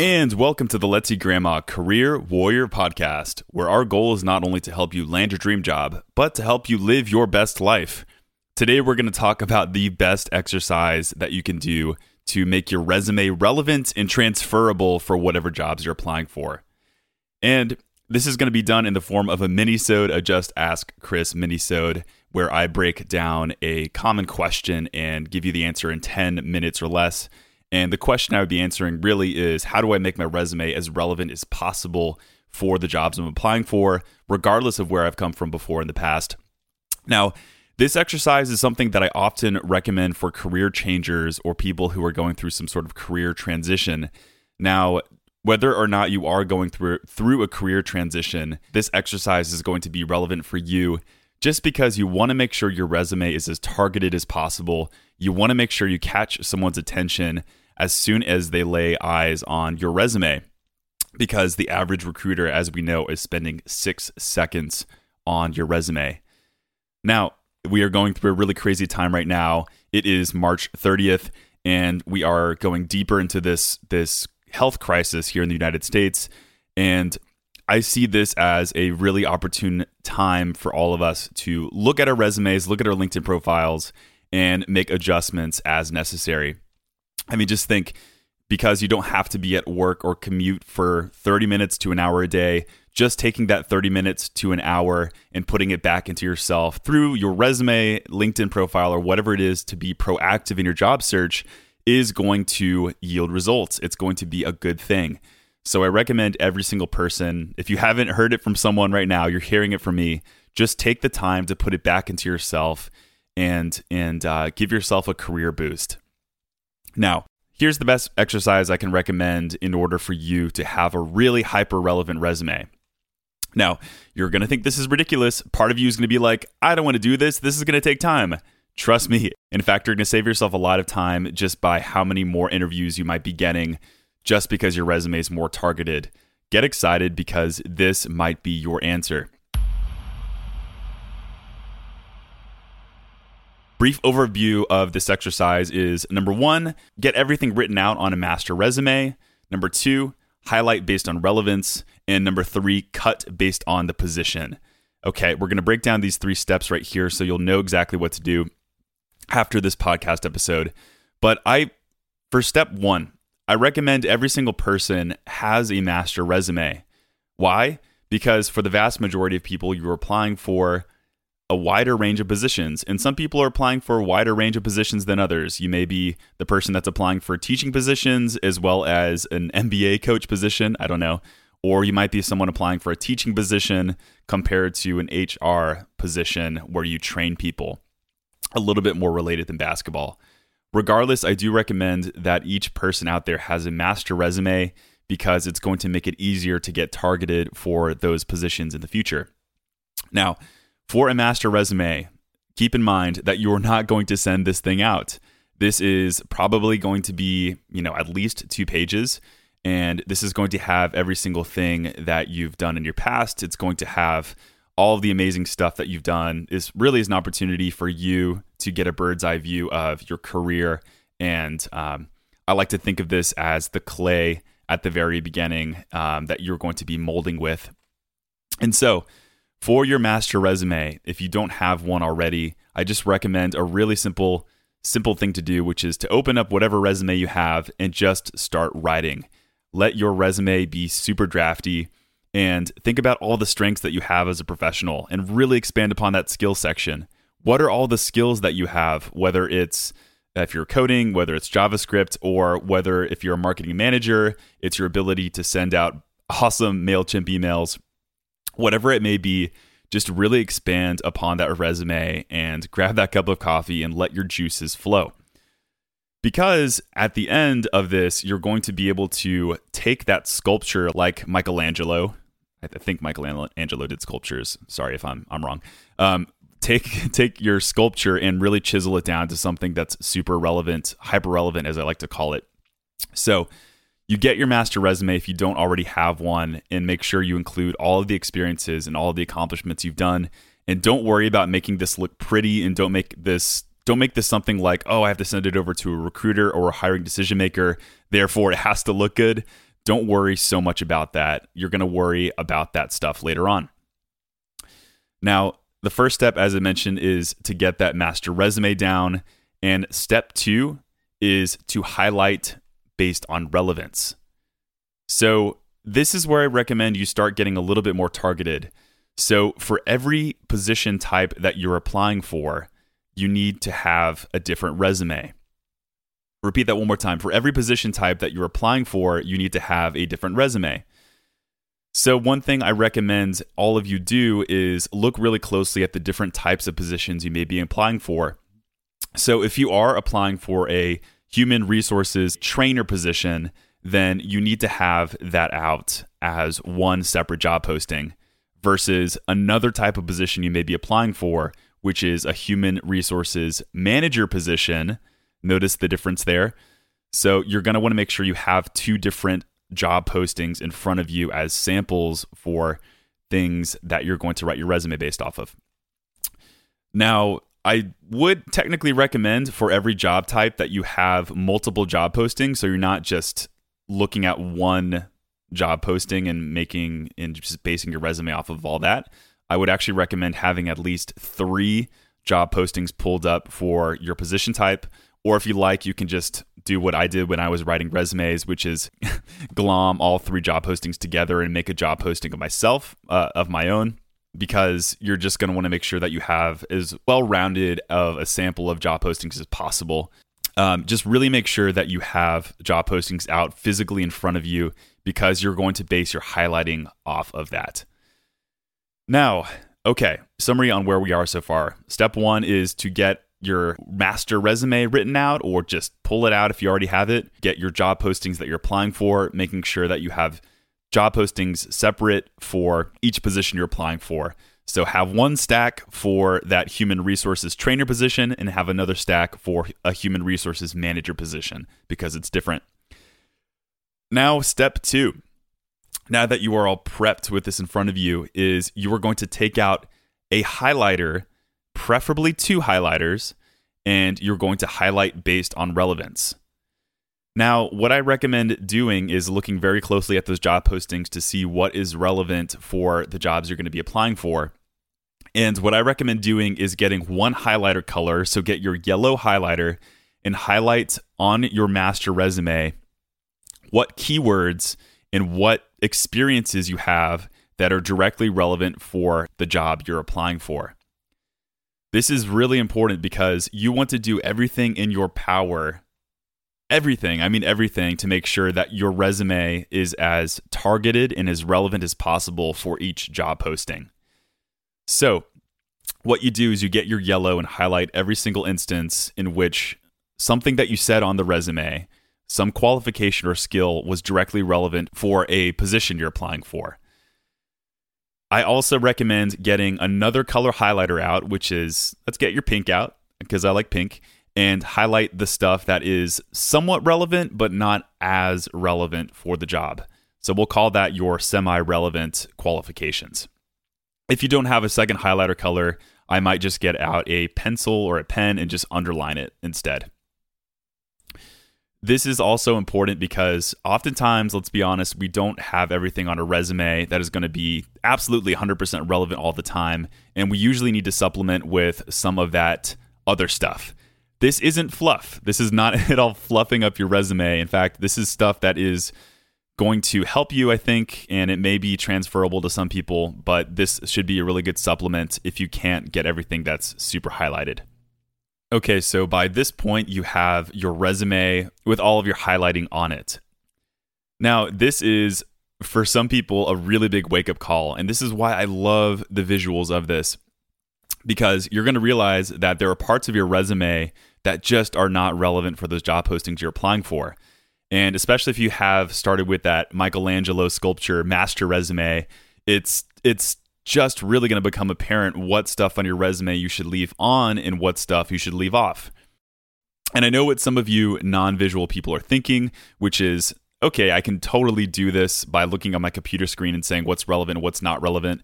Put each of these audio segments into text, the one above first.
And welcome to the Let's See Grandma Career Warrior Podcast, where our goal is not only to help you land your dream job, but to help you live your best life. Today, we're going to talk about the best exercise that you can do to make your resume relevant and transferable for whatever jobs you're applying for. And this is going to be done in the form of a mini-sode, a Just Ask Chris mini-sode, where I break down a common question and give you the answer in 10 minutes or less. And the question I would be answering really is how do I make my resume as relevant as possible for the jobs I'm applying for, regardless of where I've come from before in the past? Now, this exercise is something that I often recommend for career changers or people who are going through some sort of career transition. Now, whether or not you are going through through a career transition, this exercise is going to be relevant for you just because you want to make sure your resume is as targeted as possible. You want to make sure you catch someone's attention as soon as they lay eyes on your resume. Because the average recruiter, as we know, is spending six seconds on your resume. Now, we are going through a really crazy time right now. It is March 30th, and we are going deeper into this, this health crisis here in the United States. And I see this as a really opportune time for all of us to look at our resumes, look at our LinkedIn profiles, and make adjustments as necessary. I mean, just think because you don't have to be at work or commute for 30 minutes to an hour a day, just taking that 30 minutes to an hour and putting it back into yourself through your resume, LinkedIn profile, or whatever it is to be proactive in your job search is going to yield results. It's going to be a good thing. So I recommend every single person, if you haven't heard it from someone right now, you're hearing it from me, just take the time to put it back into yourself and and uh, give yourself a career boost. Now, here's the best exercise I can recommend in order for you to have a really hyper relevant resume. Now, you're going to think this is ridiculous. Part of you is going to be like, I don't want to do this. This is going to take time. Trust me. In fact, you're going to save yourself a lot of time just by how many more interviews you might be getting just because your resume is more targeted. Get excited because this might be your answer. Brief overview of this exercise is number one, get everything written out on a master resume. Number two, highlight based on relevance. And number three, cut based on the position. Okay, we're going to break down these three steps right here so you'll know exactly what to do after this podcast episode. But I, for step one, I recommend every single person has a master resume. Why? Because for the vast majority of people, you're applying for a wider range of positions. And some people are applying for a wider range of positions than others. You may be the person that's applying for teaching positions as well as an NBA coach position. I don't know. Or you might be someone applying for a teaching position compared to an HR position where you train people. A little bit more related than basketball. Regardless, I do recommend that each person out there has a master resume because it's going to make it easier to get targeted for those positions in the future. Now, for a master resume, keep in mind that you're not going to send this thing out. This is probably going to be, you know, at least two pages. And this is going to have every single thing that you've done in your past. It's going to have all of the amazing stuff that you've done. Is really is an opportunity for you to get a bird's eye view of your career. And um, I like to think of this as the clay at the very beginning um, that you're going to be molding with. And so, for your master resume, if you don't have one already, I just recommend a really simple simple thing to do, which is to open up whatever resume you have and just start writing. Let your resume be super drafty and think about all the strengths that you have as a professional and really expand upon that skill section. What are all the skills that you have, whether it's if you're coding, whether it's JavaScript, or whether if you're a marketing manager, it's your ability to send out awesome MailChimp emails, whatever it may be, just really expand upon that resume and grab that cup of coffee and let your juices flow. Because at the end of this, you're going to be able to take that sculpture like Michelangelo. I think Michelangelo did sculptures. Sorry if I'm I'm wrong. Um, take take your sculpture and really chisel it down to something that's super relevant, hyper relevant, as I like to call it. So you get your master resume if you don't already have one and make sure you include all of the experiences and all of the accomplishments you've done and don't worry about making this look pretty and don't make this don't make this something like oh i have to send it over to a recruiter or a hiring decision maker therefore it has to look good don't worry so much about that. You're going to worry about that stuff later on. Now, the first step, as I mentioned, is to get that master resume down. And step two is to highlight based on relevance. So, this is where I recommend you start getting a little bit more targeted. So, for every position type that you're applying for, you need to have a different resume. Repeat that one more time. For every position type that you're applying for, you need to have a different resume. So, one thing I recommend all of you do is look really closely at the different types of positions you may be applying for. So, if you are applying for a human resources trainer position, then you need to have that out as one separate job posting versus another type of position you may be applying for, which is a human resources manager position. Notice the difference there. So you're going to want to make sure you have two different job postings in front of you as samples for things that you're going to write your resume based off of. Now, I would technically recommend for every job type that you have multiple job postings so you're not just looking at one job posting and making and just basing your resume off of all that. I would actually recommend having at least 3 job postings pulled up for your position type or if you like you can just do what I did when I was writing resumes, which is glom all three job postings together and make a job posting of myself, uh, of my own because you're just going to want to make sure that you have as well rounded of a sample of job postings as possible. Um, just really make sure that you have job postings out physically in front of you because you're going to base your highlighting off of that. Now, okay, summary on where we are so far. Step one is to get your master resume written out or just pull it out if you already have it. Get your job postings that you're applying for, making sure that you have job postings separate for each position you're applying for. So have one stack for that human resources trainer position and have another stack for a human resources manager position because it's different. Now, step two. Now that you are all prepped with this in front of you, is you are going to take out a highlighter, preferably two highlighters, and you're going to highlight based on relevance. Now, what I recommend doing is looking very closely at those job postings to see what is relevant for the jobs you're going to be applying for. And what I recommend doing is getting one highlighter color. So get your yellow highlighter and highlight on your master resume what keywords and what experiences you have that are directly relevant for the job you're applying for. This is really important because you want to do everything in your power everything, I mean everything, to make sure that your resume is as targeted and as relevant as possible for each job posting. So, what you do is you get your yellow and highlight every single instance in which something that you said on the resume, some qualification or skill was directly relevant for a position you're applying for. I also recommend getting another color highlighter out, which is let's get your pink out because I like pink and highlight the stuff that is somewhat relevant, but not as relevant for the job. So we'll call that your semi relevant qualifications. If you don't have a second highlighter color, I might just get out a pencil or a pen and just underline it instead. This is also important because oftentimes, let's be honest, we don't have everything on a resume that is going to be absolutely 100% relevant all the time. And we usually need to supplement with some of that other stuff this isn't fluff. This is not at all fluffing up your resume. In fact, this is stuff that is going to help you, I think, and it may be transferable to some people, but this should be a really good supplement if you can't get everything that's super highlighted. Okay, so by this point, you have your resume with all of your highlighting on it. Now, this is for some people a really big wake up call, and this is why I love the visuals of this because you're going to realize that there are parts of your resume that just are not relevant for those job postings you're applying for. And especially if you have started with that Michelangelo sculpture master resume, it's it's just really going to become apparent what stuff on your resume you should leave on and what stuff you should leave off. And I know what some of you non-visual people are thinking, which is okay, I can totally do this by looking on my computer screen and saying what's relevant, what's not relevant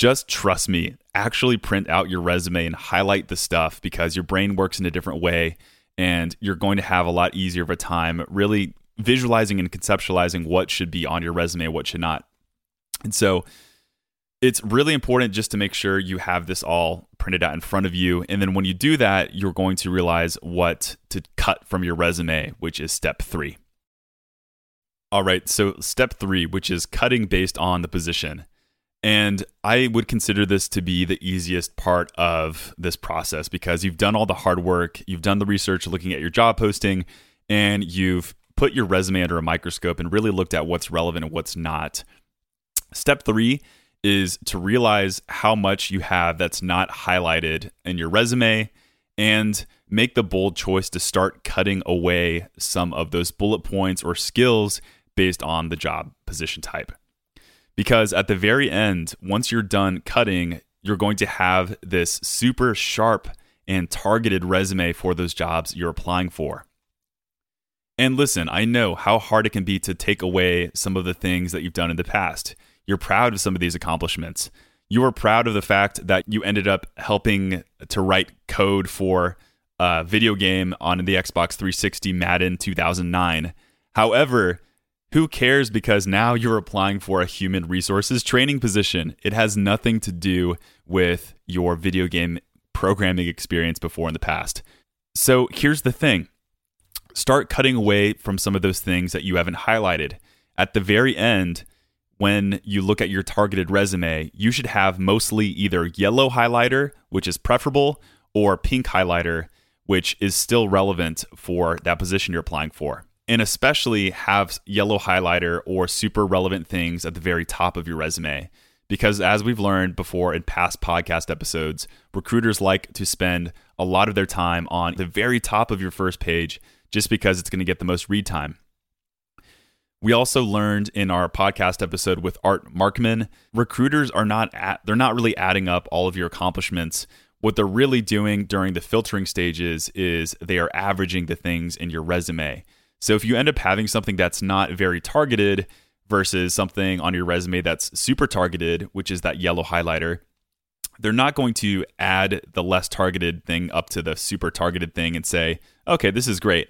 just trust me, actually print out your resume and highlight the stuff because your brain works in a different way and you're going to have a lot easier of a time really visualizing and conceptualizing what should be on your resume, what should not. And so it's really important just to make sure you have this all printed out in front of you. And then when you do that, you're going to realize what to cut from your resume, which is step three. All right, so step three, which is cutting based on the position. And I would consider this to be the easiest part of this process because you've done all the hard work, you've done the research looking at your job posting, and you've put your resume under a microscope and really looked at what's relevant and what's not. Step three is to realize how much you have that's not highlighted in your resume and make the bold choice to start cutting away some of those bullet points or skills based on the job position type. Because at the very end, once you're done cutting, you're going to have this super sharp and targeted resume for those jobs you're applying for. And listen, I know how hard it can be to take away some of the things that you've done in the past. You're proud of some of these accomplishments. You are proud of the fact that you ended up helping to write code for a video game on the Xbox 360 Madden 2009. However, who cares because now you're applying for a human resources training position. It has nothing to do with your video game programming experience before in the past. So here's the thing start cutting away from some of those things that you haven't highlighted. At the very end, when you look at your targeted resume, you should have mostly either yellow highlighter, which is preferable, or pink highlighter, which is still relevant for that position you're applying for and especially have yellow highlighter or super relevant things at the very top of your resume. Because as we've learned before in past podcast episodes, recruiters like to spend a lot of their time on the very top of your first page just because it's going to get the most read time. We also learned in our podcast episode with Art Markman, recruiters are not at, they're not really adding up all of your accomplishments. What they're really doing during the filtering stages is they are averaging the things in your resume. So if you end up having something that's not very targeted versus something on your resume that's super targeted, which is that yellow highlighter, they're not going to add the less targeted thing up to the super targeted thing and say, okay, this is great.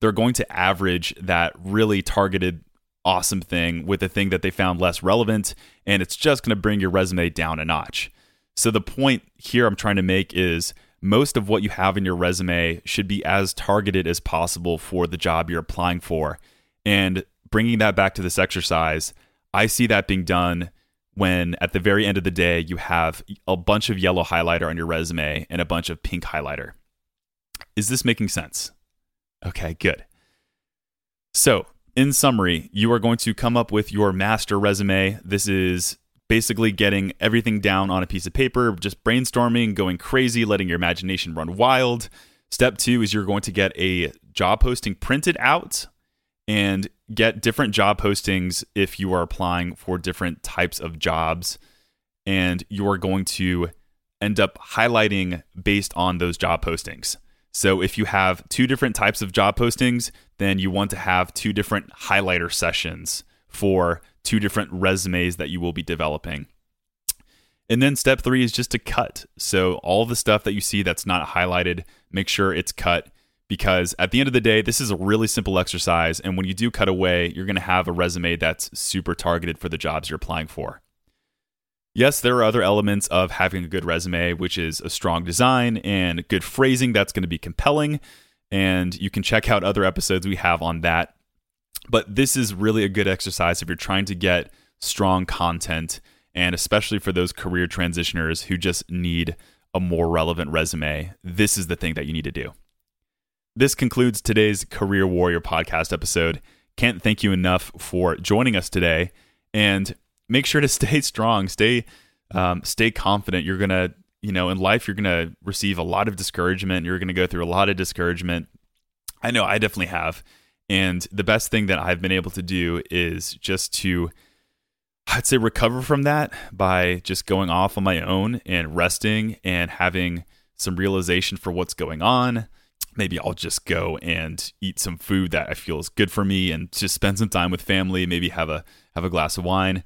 They're going to average that really targeted, awesome thing with the thing that they found less relevant, and it's just going to bring your resume down a notch. So the point here I'm trying to make is most of what you have in your resume should be as targeted as possible for the job you're applying for. And bringing that back to this exercise, I see that being done when at the very end of the day you have a bunch of yellow highlighter on your resume and a bunch of pink highlighter. Is this making sense? Okay, good. So, in summary, you are going to come up with your master resume. This is basically getting everything down on a piece of paper, just brainstorming, going crazy, letting your imagination run wild. Step two is you're going to get a job posting printed out and get different job postings if you are applying for different types of jobs. And you're going to end up highlighting based on those job postings. So if you have two different types of job postings, then you want to have two different highlighter sessions for two different resumes that you will be developing. And then step three is just to cut. So all the stuff that you see that's not highlighted, make sure it's cut because at the end of the day, this is a really simple exercise. And when you do cut away, you're going to have a resume that's super targeted for the jobs you're applying for. Yes, there are other elements of having a good resume, which is a strong design and good phrasing that's going to be compelling. And you can check out other episodes we have on that. But this is really a good exercise if you're trying to get strong content, and especially for those career transitioners who just need a more relevant resume. This is the thing that you need to do. This concludes today's Career Warrior podcast episode. Can't thank you enough for joining us today, and make sure to stay strong, stay um, stay confident. You're gonna, you know, in life, you're gonna receive a lot of discouragement. You're gonna go through a lot of discouragement. I know I definitely have. And the best thing that I've been able to do is just to, I'd say, recover from that by just going off on my own and resting and having some realization for what's going on. Maybe I'll just go and eat some food that I feel is good for me and just spend some time with family, maybe have a have a glass of wine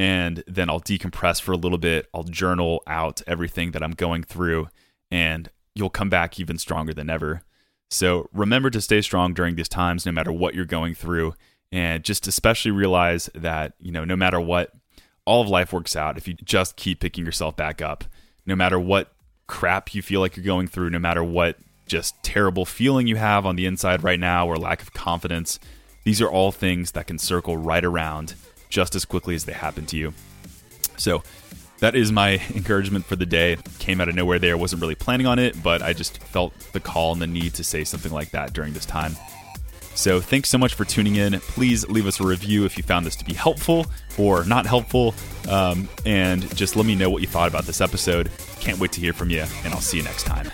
and then I'll decompress for a little bit. I'll journal out everything that I'm going through and you'll come back even stronger than ever. So remember to stay strong during these times, no matter what you're going through. And just especially realize that, you know, no matter what, all of life works out if you just keep picking yourself back up. No matter what crap you feel like you're going through, no matter what just terrible feeling you have on the inside right now or lack of confidence, these are all things that can circle right around just as quickly as they happen to you. So, that is my encouragement for the day. Came out of nowhere there, wasn't really planning on it, but I just felt the call and the need to say something like that during this time. So, thanks so much for tuning in. Please leave us a review if you found this to be helpful or not helpful. Um, and just let me know what you thought about this episode. Can't wait to hear from you, and I'll see you next time.